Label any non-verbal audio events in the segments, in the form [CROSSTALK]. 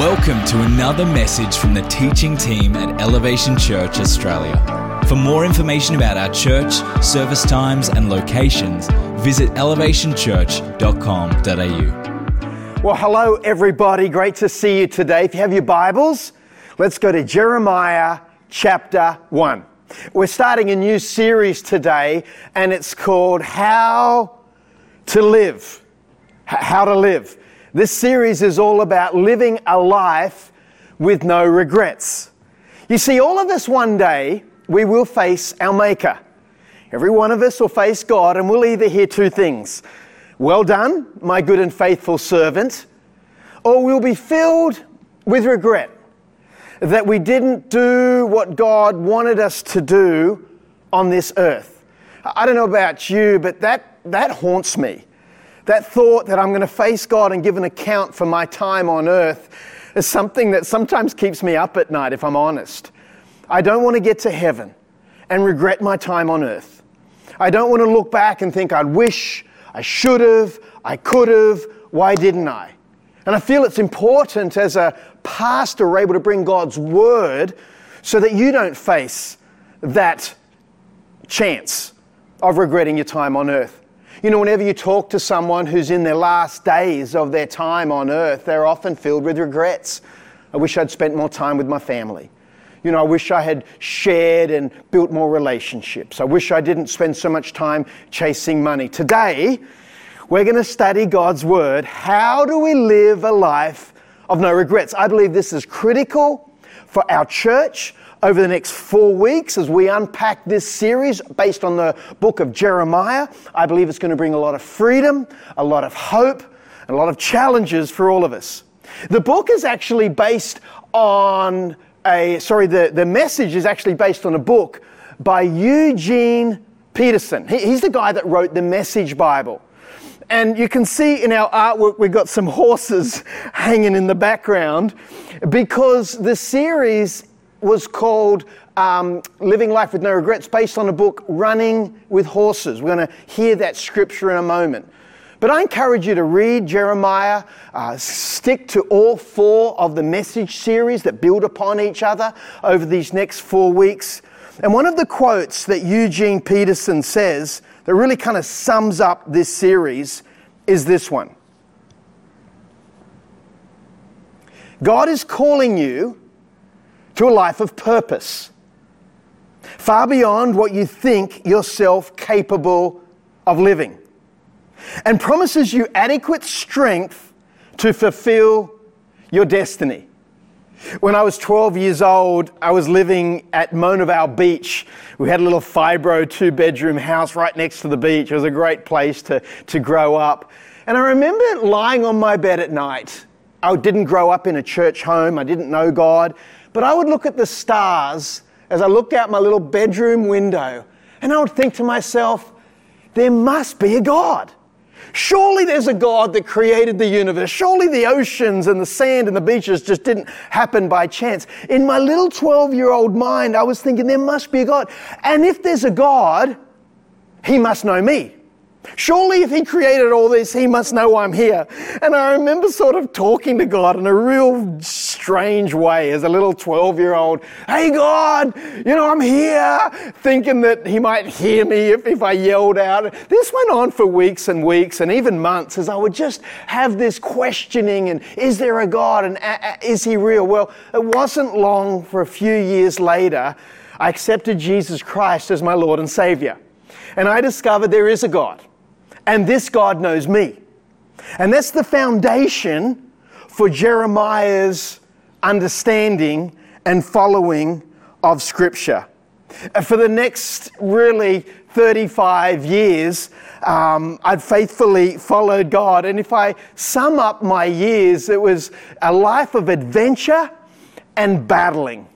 Welcome to another message from the teaching team at Elevation Church Australia. For more information about our church, service times, and locations, visit elevationchurch.com.au. Well, hello, everybody. Great to see you today. If you have your Bibles, let's go to Jeremiah chapter 1. We're starting a new series today, and it's called How to Live. How to Live. This series is all about living a life with no regrets. You see, all of us one day, we will face our Maker. Every one of us will face God, and we'll either hear two things Well done, my good and faithful servant, or we'll be filled with regret that we didn't do what God wanted us to do on this earth. I don't know about you, but that, that haunts me. That thought that I'm going to face God and give an account for my time on earth is something that sometimes keeps me up at night, if I'm honest. I don't want to get to heaven and regret my time on earth. I don't want to look back and think, I wish, I should have, I could have, why didn't I? And I feel it's important as a pastor, able to bring God's word so that you don't face that chance of regretting your time on earth. You know, whenever you talk to someone who's in their last days of their time on earth, they're often filled with regrets. I wish I'd spent more time with my family. You know, I wish I had shared and built more relationships. I wish I didn't spend so much time chasing money. Today, we're going to study God's Word. How do we live a life of no regrets? I believe this is critical for our church over the next four weeks as we unpack this series based on the book of Jeremiah. I believe it's going to bring a lot of freedom, a lot of hope, and a lot of challenges for all of us. The book is actually based on a, sorry, the, the message is actually based on a book by Eugene Peterson. He, he's the guy that wrote the Message Bible. And you can see in our artwork, we've got some [LAUGHS] horses hanging in the background because the series was called um, Living Life with No Regrets, based on the book Running with Horses. We're going to hear that scripture in a moment. But I encourage you to read Jeremiah, uh, stick to all four of the message series that build upon each other over these next four weeks. And one of the quotes that Eugene Peterson says that really kind of sums up this series is this one God is calling you to a life of purpose, far beyond what you think yourself capable of living, and promises you adequate strength to fulfill your destiny. When I was 12 years old, I was living at Mona Vale Beach. We had a little fibro two bedroom house right next to the beach. It was a great place to, to grow up. And I remember lying on my bed at night. I didn't grow up in a church home, I didn't know God. But I would look at the stars as I looked out my little bedroom window, and I would think to myself, there must be a God. Surely there's a God that created the universe. Surely the oceans and the sand and the beaches just didn't happen by chance. In my little 12 year old mind, I was thinking there must be a God. And if there's a God, he must know me. Surely, if He created all this, He must know I'm here. And I remember sort of talking to God in a real strange way as a little 12 year old. Hey, God, you know, I'm here, thinking that He might hear me if, if I yelled out. This went on for weeks and weeks and even months as I would just have this questioning and is there a God and is He real? Well, it wasn't long for a few years later, I accepted Jesus Christ as my Lord and Savior. And I discovered there is a God and this God knows me. And that's the foundation for Jeremiah's understanding and following of Scripture. For the next really 35 years, um, I'd faithfully followed God. And if I sum up my years, it was a life of adventure and battling.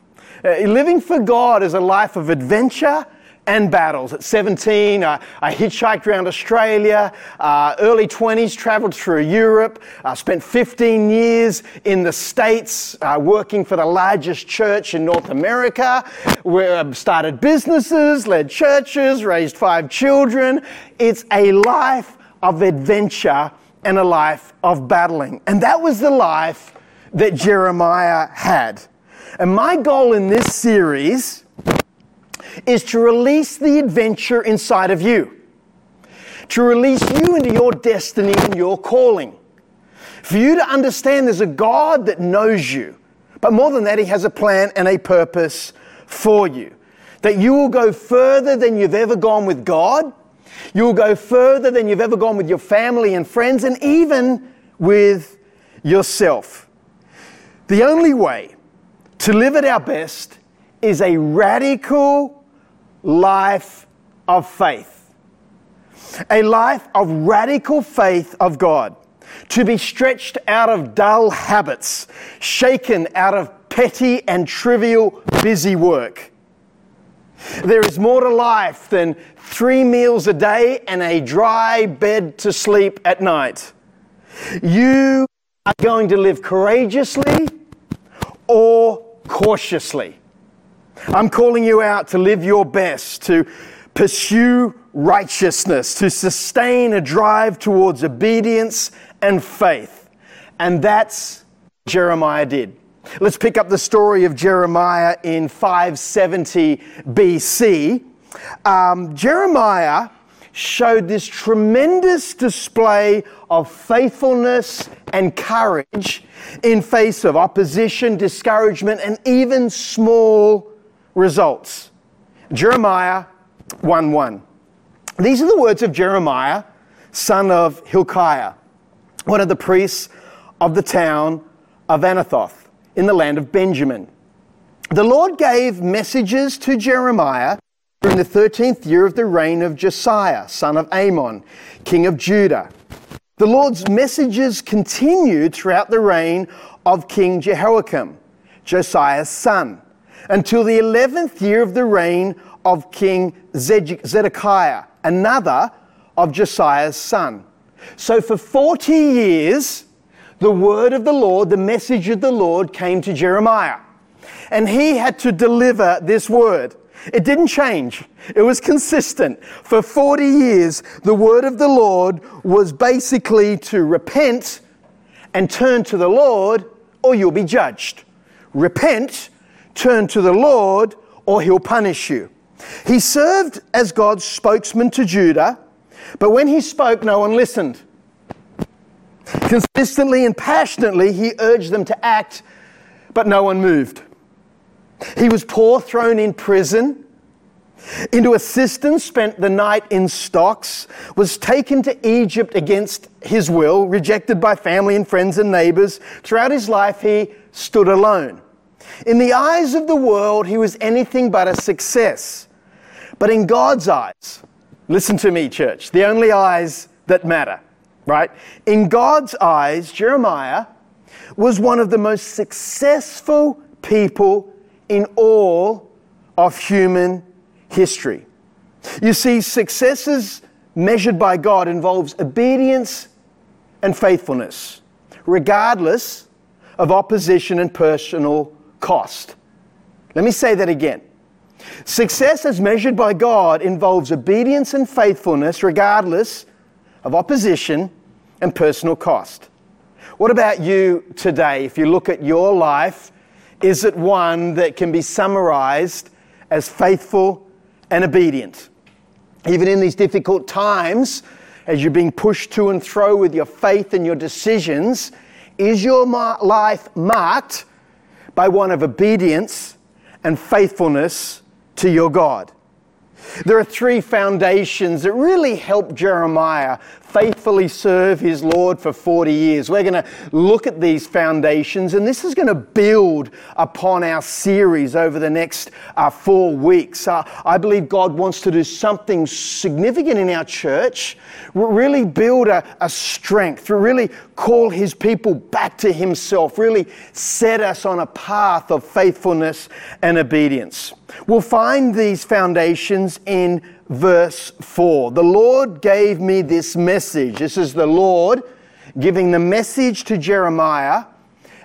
Uh, living for God is a life of adventure and battles. At 17, uh, I hitchhiked around Australia. Uh, early 20s, traveled through Europe. Uh, spent 15 years in the States uh, working for the largest church in North America. Um, started businesses, led churches, raised five children. It's a life of adventure and a life of battling. And that was the life that Jeremiah had. And my goal in this series is to release the adventure inside of you, to release you into your destiny and your calling. For you to understand there's a God that knows you, but more than that, He has a plan and a purpose for you. That you will go further than you've ever gone with God. You will go further than you've ever gone with your family and friends, and even with yourself. The only way to live at our best is a radical life of faith. A life of radical faith of God. To be stretched out of dull habits, shaken out of petty and trivial busy work. There is more to life than three meals a day and a dry bed to sleep at night. You are going to live courageously or cautiously. I'm calling you out to live your best, to pursue righteousness, to sustain a drive towards obedience and faith. And that's Jeremiah did. Let's pick up the story of Jeremiah in 570 BC. Um, Jeremiah showed this tremendous display of faithfulness and courage in face of opposition, discouragement, and even small results. Jeremiah 1 1. These are the words of Jeremiah, son of Hilkiah, one of the priests of the town of Anathoth in the land of Benjamin. The Lord gave messages to Jeremiah during the 13th year of the reign of Josiah, son of Amon, king of Judah. The Lord's messages continued throughout the reign of King Jehoiakim, Josiah's son, until the 11th year of the reign of King Zedekiah, another of Josiah's son. So for 40 years, the word of the Lord, the message of the Lord came to Jeremiah. And he had to deliver this word. It didn't change. It was consistent. For 40 years, the word of the Lord was basically to repent and turn to the Lord, or you'll be judged. Repent, turn to the Lord, or he'll punish you. He served as God's spokesman to Judah, but when he spoke, no one listened. Consistently and passionately, he urged them to act, but no one moved. He was poor, thrown in prison, into assistance, spent the night in stocks, was taken to Egypt against his will, rejected by family and friends and neighbors. Throughout his life, he stood alone. In the eyes of the world, he was anything but a success. But in God's eyes, listen to me, church, the only eyes that matter, right? In God's eyes, Jeremiah was one of the most successful people in all of human history. You see, successes measured by God involves obedience and faithfulness, regardless of opposition and personal cost. Let me say that again. Success as measured by God involves obedience and faithfulness, regardless of opposition and personal cost. What about you today? If you look at your life, is it one that can be summarized as faithful and obedient? Even in these difficult times, as you're being pushed to and fro with your faith and your decisions, is your life marked by one of obedience and faithfulness to your God? There are three foundations that really help Jeremiah faithfully serve his Lord for 40 years. We're going to look at these foundations, and this is going to build upon our series over the next uh, four weeks. Uh, I believe God wants to do something significant in our church, really build a, a strength, really call his people back to himself, really set us on a path of faithfulness and obedience. We'll find these foundations in verse 4. The Lord gave me this message. This is the Lord giving the message to Jeremiah.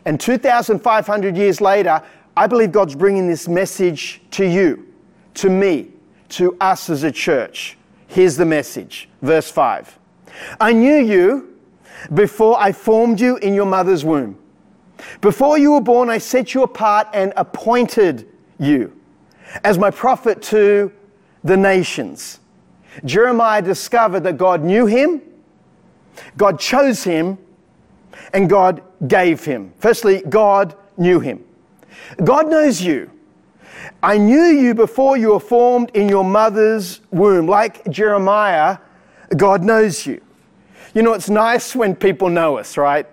And 2,500 years later, I believe God's bringing this message to you, to me, to us as a church. Here's the message. Verse 5. I knew you before I formed you in your mother's womb. Before you were born, I set you apart and appointed you as my prophet to the nations. Jeremiah discovered that God knew him, God chose him, and God gave him. Firstly, God knew him. God knows you. I knew you before you were formed in your mother's womb. Like Jeremiah, God knows you. You know, it's nice when people know us, right?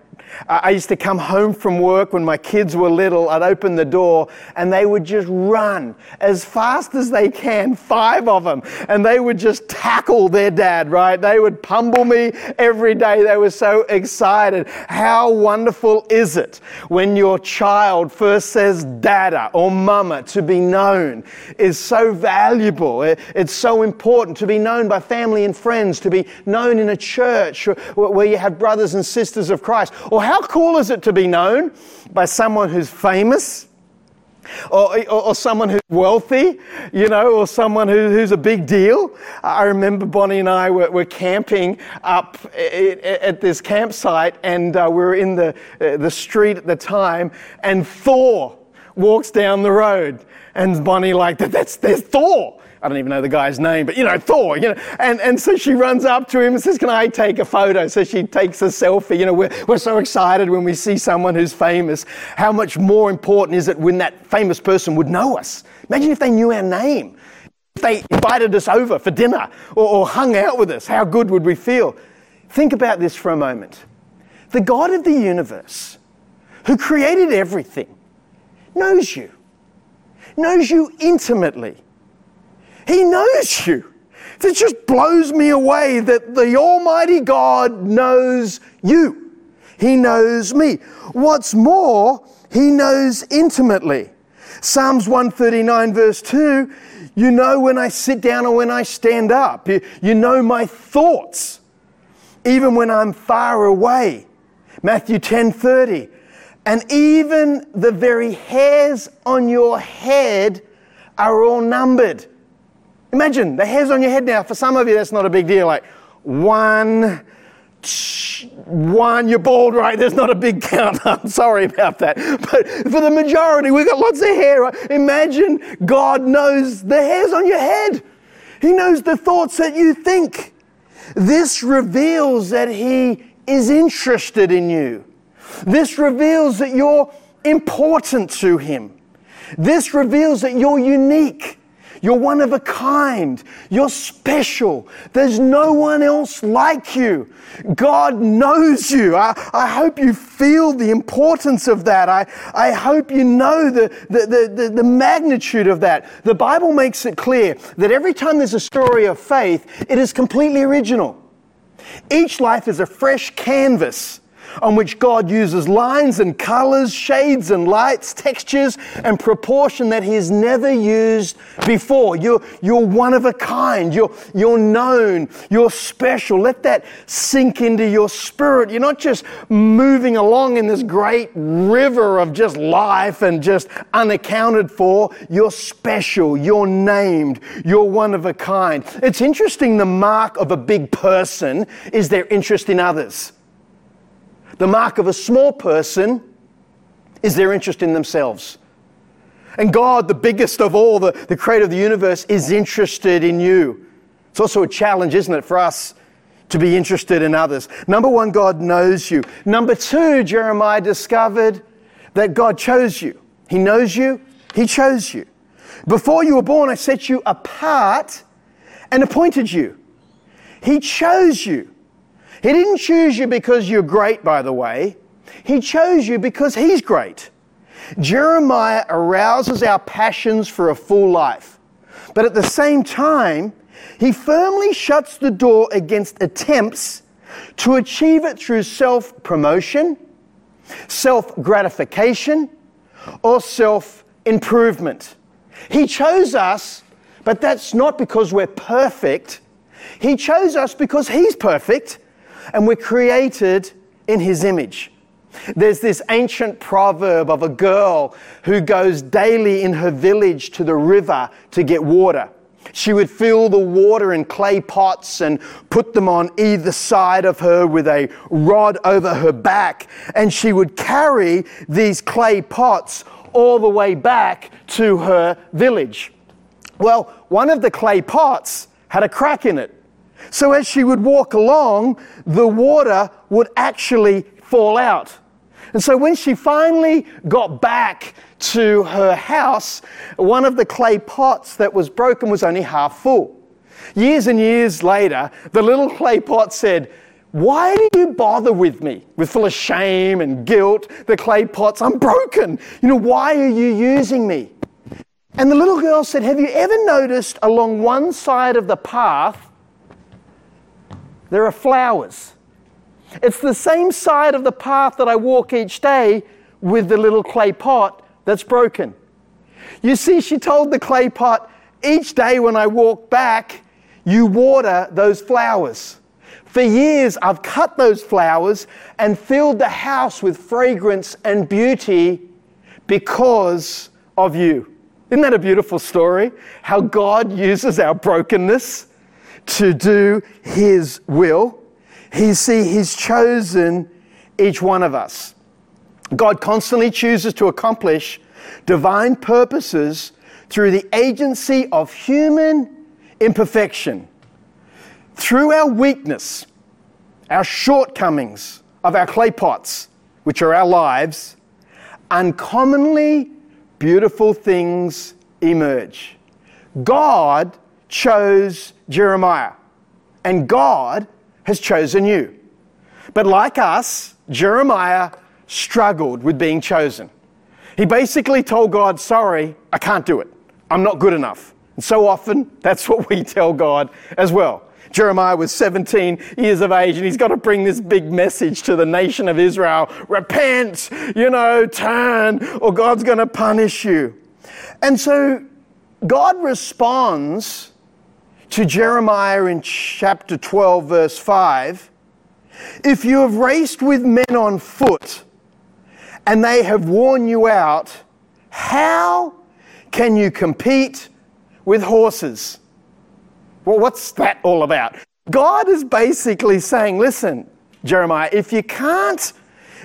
I used to come home from work when my kids were little. I'd open the door and they would just run as fast as they can, five of them, and they would just tackle their dad, right? They would pummel me every day. They were so excited. How wonderful is it when your child first says dada or mama to be known is so valuable. It's so important to be known by family and friends, to be known in a church where you have brothers and sisters of Christ or how cool is it to be known by someone who's famous? Or, or, or, someone who's wealthy, you know, or someone who, who's a big deal. I remember Bonnie and I were, were camping up at this campsite, and uh, we were in the, uh, the street at the time, and Thor walks down the road. And Bonnie, like, that's, there's Thor. I don't even know the guy's name, but you know, Thor, you know. And, and so she runs up to him and says, Can I take a photo? So she takes a selfie. You know, we're, we're so excited when we see someone who's famous. How much more important is it when that famous person would know us? Imagine if they knew our name. If they invited us over for dinner or, or hung out with us, how good would we feel? Think about this for a moment. The God of the universe, who created everything, knows you, knows you intimately he knows you. It just blows me away that the Almighty God knows you. He knows me. What's more, He knows intimately. Psalms 139, verse 2 you know when I sit down or when I stand up. You, you know my thoughts, even when I'm far away. Matthew 10 30. And even the very hairs on your head are all numbered. Imagine the hairs on your head now. For some of you, that's not a big deal. Like one, one, you're bald, right? There's not a big count. [LAUGHS] I'm sorry about that. But for the majority, we've got lots of hair. Right? Imagine God knows the hairs on your head. He knows the thoughts that you think. This reveals that He is interested in you. This reveals that you're important to Him. This reveals that you're unique. You're one of a kind. You're special. There's no one else like you. God knows you. I, I hope you feel the importance of that. I, I hope you know the, the, the, the magnitude of that. The Bible makes it clear that every time there's a story of faith, it is completely original. Each life is a fresh canvas on which God uses lines and colors, shades and lights, textures and proportion that He has never used before. You're, you're one of a kind. You're, you're known. You're special. Let that sink into your spirit. You're not just moving along in this great river of just life and just unaccounted for. You're special. You're named. You're one of a kind. It's interesting the mark of a big person is their interest in others. The mark of a small person is their interest in themselves. And God, the biggest of all, the, the creator of the universe, is interested in you. It's also a challenge, isn't it, for us to be interested in others. Number one, God knows you. Number two, Jeremiah discovered that God chose you. He knows you, He chose you. Before you were born, I set you apart and appointed you. He chose you. He didn't choose you because you're great, by the way. He chose you because He's great. Jeremiah arouses our passions for a full life. But at the same time, he firmly shuts the door against attempts to achieve it through self promotion, self gratification, or self improvement. He chose us, but that's not because we're perfect. He chose us because He's perfect and we're created in his image. There's this ancient proverb of a girl who goes daily in her village to the river to get water. She would fill the water in clay pots and put them on either side of her with a rod over her back. And she would carry these clay pots all the way back to her village. Well, one of the clay pots had a crack in it. So as she would walk along, the water would actually fall out. And so when she finally got back to her house, one of the clay pots that was broken was only half full. Years and years later, the little clay pot said, why do you bother with me? With full of shame and guilt, the clay pots, I'm broken. You know, why are you using me? And the little girl said, Have you ever noticed along one side of the path there are flowers? It's the same side of the path that I walk each day with the little clay pot that's broken. You see, she told the clay pot, each day when I walk back, you water those flowers. For years, I've cut those flowers and filled the house with fragrance and beauty because of you. Isn't that a beautiful story? How God uses our brokenness to do His will. He see He's chosen each one of us. God constantly chooses to accomplish divine purposes through the agency of human imperfection. Through our weakness, our shortcomings of our clay pots, which are our lives, uncommonly beautiful things emerge. God chose Jeremiah, and God has chosen you. But like us, Jeremiah struggled with being chosen. He basically told God, Sorry, I can't do it. I'm not good enough. And so often, [LAUGHS] that's what we tell God as well. Jeremiah was 17 years of age and he's got to bring this big message to the nation of Israel repent, you know, turn, or God's going to punish you. And so God responds to Jeremiah in chapter 12, verse 5 If you have raced with men on foot, and they have worn you out, how can you compete with horses? Well, what's that all about? God is basically saying, listen, Jeremiah, if you can't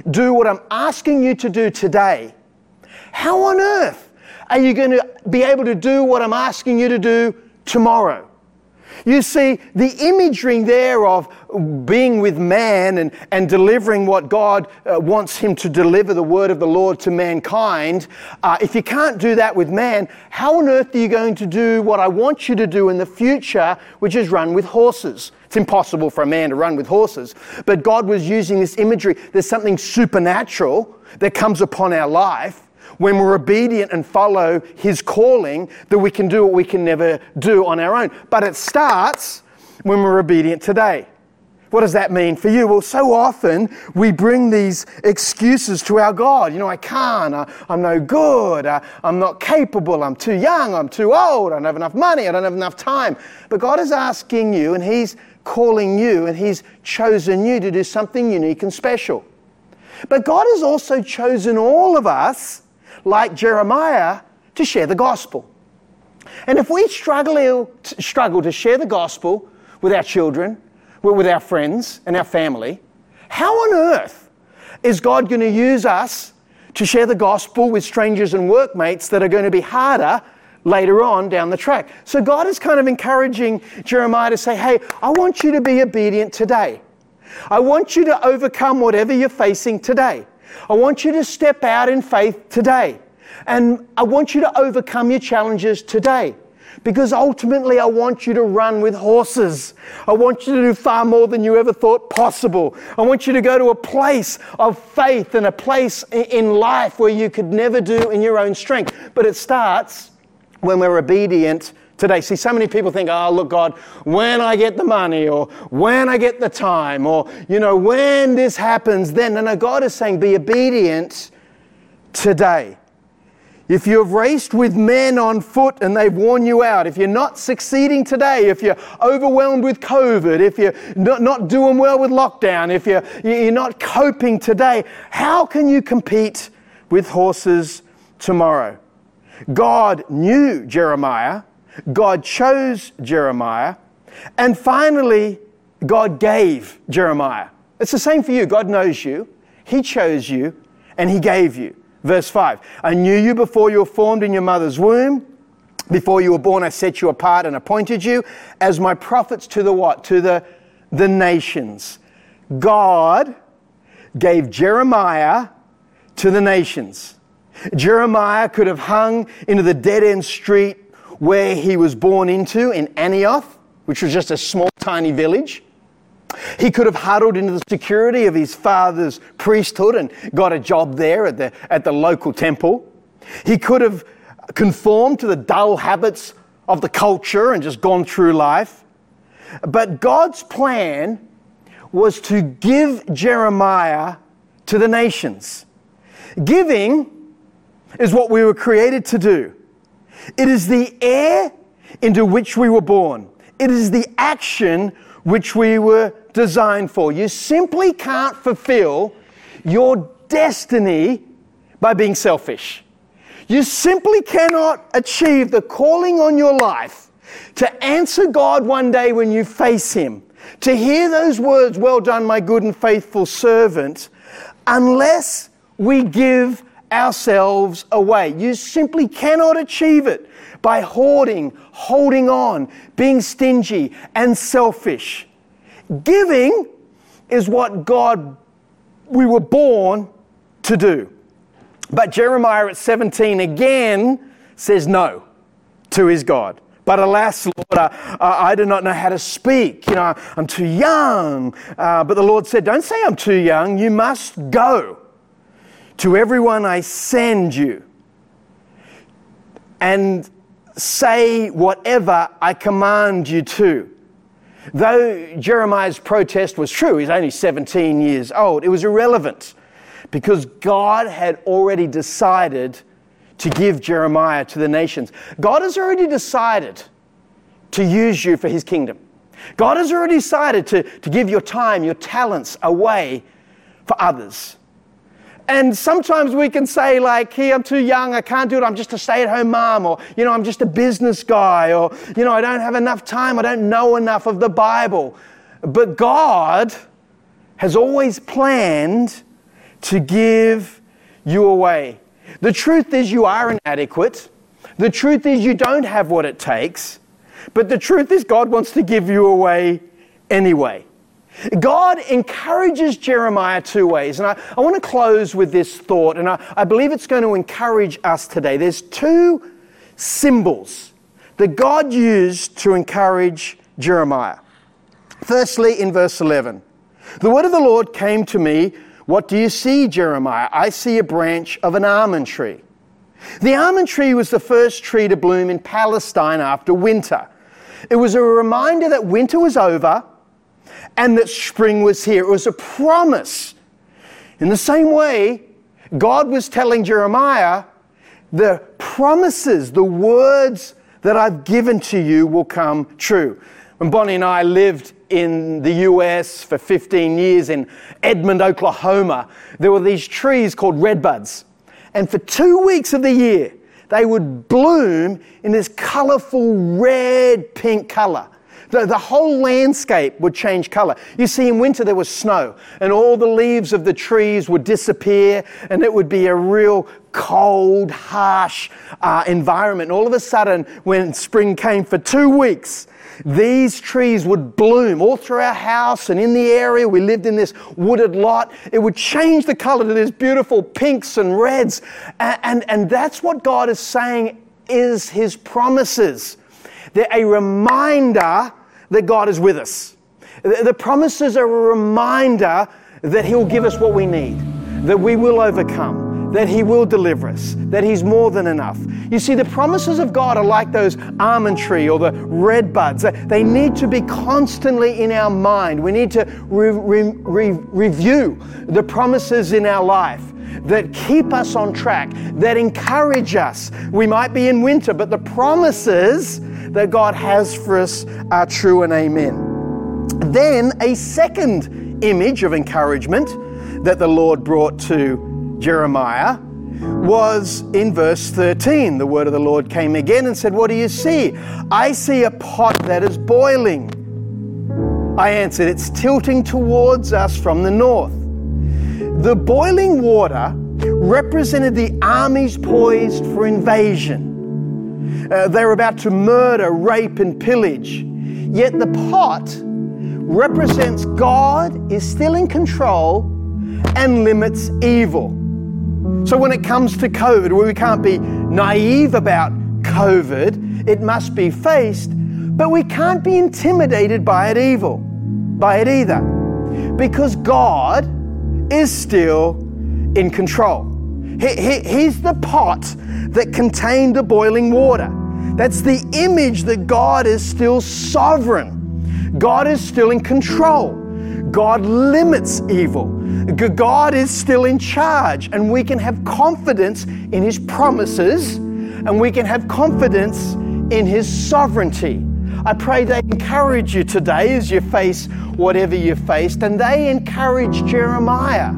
do what I'm asking you to do today, how on earth are you going to be able to do what I'm asking you to do tomorrow? You see, the imagery there of being with man and, and delivering what God uh, wants him to deliver, the word of the Lord to mankind, uh, if you can't do that with man, how on earth are you going to do what I want you to do in the future, which is run with horses? It's impossible for a man to run with horses. But God was using this imagery. There's something supernatural that comes upon our life when we're obedient and follow His calling, that we can do what we can never do on our own. But it starts when we're obedient today. What does that mean for you? Well, so often we bring these excuses to our God. You know, I can't, I, am no good, I, I'm not capable, I'm too young, I'm too old, I don't have enough money, I don't have enough time. But God is asking you, and He's calling you, and He's chosen you to do something unique and special. But God has also chosen all of us like Jeremiah, to share the gospel. And if we struggle, struggle to share the gospel with our children, with our friends and our family, how on earth is God going to use us to share the gospel with strangers and workmates that are going to be harder later on down the track? So God is kind of encouraging Jeremiah to say, hey, I want you to be obedient today. I want you to overcome whatever you're facing today. I want you to step out in faith today. And I want you to overcome your challenges today. Because ultimately, I want you to run with horses. I want you to do far more than you ever thought possible. I want you to go to a place of faith and a place in life where you could never do in your own strength. But it starts when we're obedient today. See, so many people think, oh, look, God, when I get the money or when I get the time or, you know, when this happens, then. No, no, God is saying, be obedient today. If you have raced with men on foot and they've worn you out, if you're not succeeding today, if you're overwhelmed with COVID, if you're not, not doing well with lockdown, if you're, you're not coping today, how can you compete with horses tomorrow? God knew Jeremiah God chose Jeremiah. And finally, God gave Jeremiah. It's the same for you. God knows you, He chose you, and He gave you. Verse 5 I knew you before you were formed in your mother's womb. Before you were born, I set you apart and appointed you as my prophets to the what? To the, the nations. God gave Jeremiah to the nations. Jeremiah could have hung into the dead end street where he was born into in Anathoth, which was just a small, tiny village. He could have huddled into the security of his father's priesthood and got a job there at the, at the local temple. He could have conformed to the dull habits of the culture and just gone through life. But God's plan was to give Jeremiah to the nations. Giving is what we were created to do. It is the air into which we were born. It is the action which we were designed for. You simply can't fulfill your destiny by being selfish. You simply cannot achieve the calling on your life to answer God one day when you face Him, to hear those words, Well done, my good and faithful servant, unless we give ourselves away. You simply cannot achieve it by hoarding, holding on, being stingy, and selfish. Giving is what God, we were born to do. But Jeremiah at 17 again says no to his God. But alas, Lord, I do not know how to speak. You know, I'm too young. Uh, but the Lord said, Don't say I'm too young. You must go to everyone I send you and say whatever I command you to. Though Jeremiah's protest was true, he's only 17 years old, it was irrelevant because God had already decided to give Jeremiah to the nations. God has already decided to use you for his kingdom. God has already decided to, to give your time, your talents away for others. And sometimes we can say, like, hey, I'm too young, I can't do it, I'm just a stay at home mom, or, you know, I'm just a business guy, or, you know, I don't have enough time, I don't know enough of the Bible. But God has always planned to give you away. The truth is, you are inadequate. The truth is, you don't have what it takes. But the truth is, God wants to give you away anyway. God encourages Jeremiah two ways. And I, I want to close with this thought, and I, I believe it's going to encourage us today. There's two symbols that God used to encourage Jeremiah. Firstly, in verse 11, the word of the Lord came to me. What do you see, Jeremiah? I see a branch of an almond tree. The almond tree was the first tree to bloom in Palestine after winter. It was a reminder that winter was over and that spring was here. It was a promise. In the same way, God was telling Jeremiah, the promises, the words that I've given to you will come true. When Bonnie and I lived in the US for 15 years in Edmond, Oklahoma, there were these trees called redbuds. And for two weeks of the year, they would bloom in this colorful red pink color. The, the whole landscape would change color. You see, in winter there was snow, and all the leaves of the trees would disappear, and it would be a real cold, harsh uh, environment. All of a sudden, when spring came for two weeks, these trees would bloom all through our house and in the area. We lived in this wooded lot. It would change the color to these beautiful pinks and reds. And, and, and that's what God is saying is His promises. They're a reminder that God is with us. The promises are a reminder that He'll give us what we need, that we will overcome, that He will deliver us, that He's more than enough. You see, the promises of God are like those almond tree or the red buds. They need to be constantly in our mind. We need to re- re- re- review the promises in our life that keep us on track, that encourage us. We might be in winter, but the promises that God has for us are true and amen. Then, a second image of encouragement that the Lord brought to Jeremiah was in verse 13. The word of the Lord came again and said, What do you see? I see a pot that is boiling. I answered, It's tilting towards us from the north. The boiling water represented the armies poised for invasion. Uh, they were about to murder, rape, and pillage. Yet the pot represents God is still in control and limits evil. So when it comes to COVID, we can't be naive about COVID, it must be faced, but we can't be intimidated by it evil, by it either. Because God is still in control. He, he, he's the pot that contained the boiling water. That's the image that God is still sovereign. God is still in control. God limits evil. God is still in charge, and we can have confidence in His promises and we can have confidence in His sovereignty. I pray they encourage you today as you face whatever you faced, and they encourage Jeremiah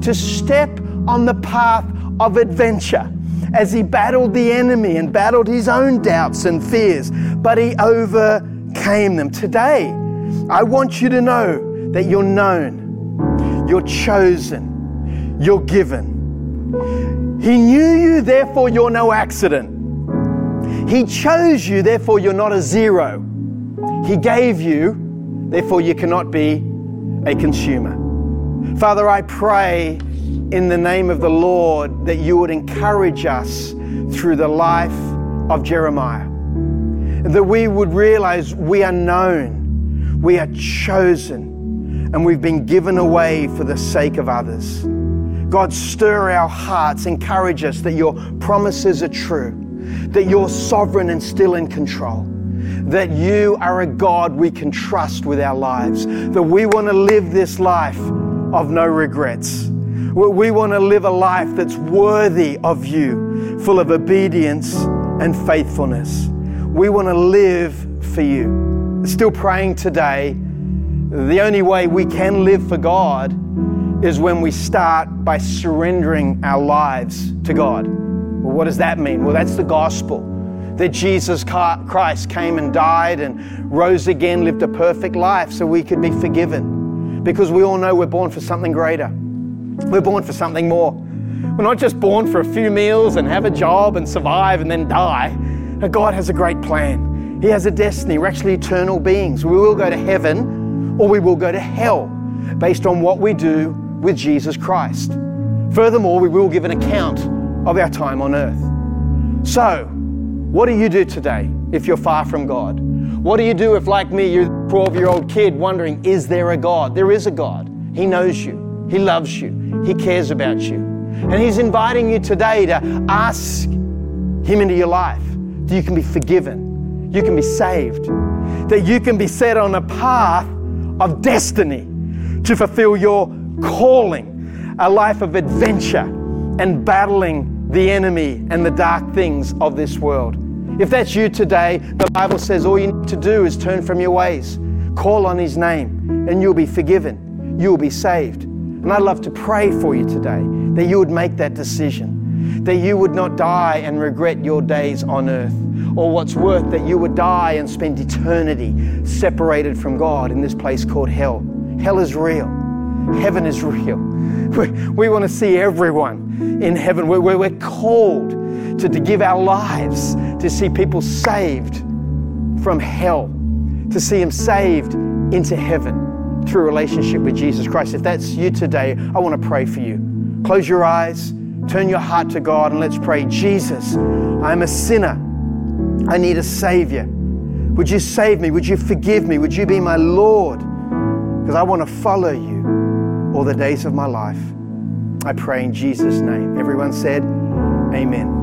to step on the path of adventure as he battled the enemy and battled his own doubts and fears, but he overcame them. Today, I want you to know that you're known, you're chosen, you're given. He knew you, therefore, you're no accident. He chose you, therefore, you're not a zero. He gave you, therefore, you cannot be a consumer. Father, I pray in the name of the Lord that you would encourage us through the life of Jeremiah. That we would realize we are known, we are chosen, and we've been given away for the sake of others. God, stir our hearts, encourage us that your promises are true, that you're sovereign and still in control, that you are a God we can trust with our lives, that we want to live this life of no regrets we want to live a life that's worthy of you, full of obedience and faithfulness. We want to live for you. Still praying today, the only way we can live for God is when we start by surrendering our lives to God. Well, what does that mean? Well, that's the gospel that Jesus Christ came and died and rose again, lived a perfect life so we could be forgiven. Because we all know we're born for something greater. We're born for something more. We're not just born for a few meals and have a job and survive and then die. God has a great plan. He has a destiny. We're actually eternal beings. We will go to heaven or we will go to hell based on what we do with Jesus Christ. Furthermore, we will give an account of our time on earth. So, what do you do today if you're far from God? What do you do if, like me, you're a 12 year old kid wondering, is there a God? There is a God. He knows you, He loves you, he cares about you. And He's inviting you today to ask Him into your life that you can be forgiven, you can be saved, that you can be set on a path of destiny to fulfill your calling, a life of adventure and battling the enemy and the dark things of this world. If that's you today, the Bible says all you need to do is turn from your ways, call on His name, and you'll be forgiven. You'll be saved. And I'd love to pray for you today that you would make that decision, that you would not die and regret your days on earth, or what's worth, that you would die and spend eternity separated from God in this place called hell. Hell is real, heaven is real. [LAUGHS] We, we want to see everyone in heaven. We're, we're called to, to give our lives to see people saved from hell, to see them saved into heaven through relationship with Jesus Christ. If that's you today, I want to pray for you. Close your eyes, turn your heart to God, and let's pray. Jesus, I'm a sinner. I need a Savior. Would you save me? Would you forgive me? Would you be my Lord? Because I want to follow you all the days of my life. I pray in Jesus' name. Everyone said, Amen.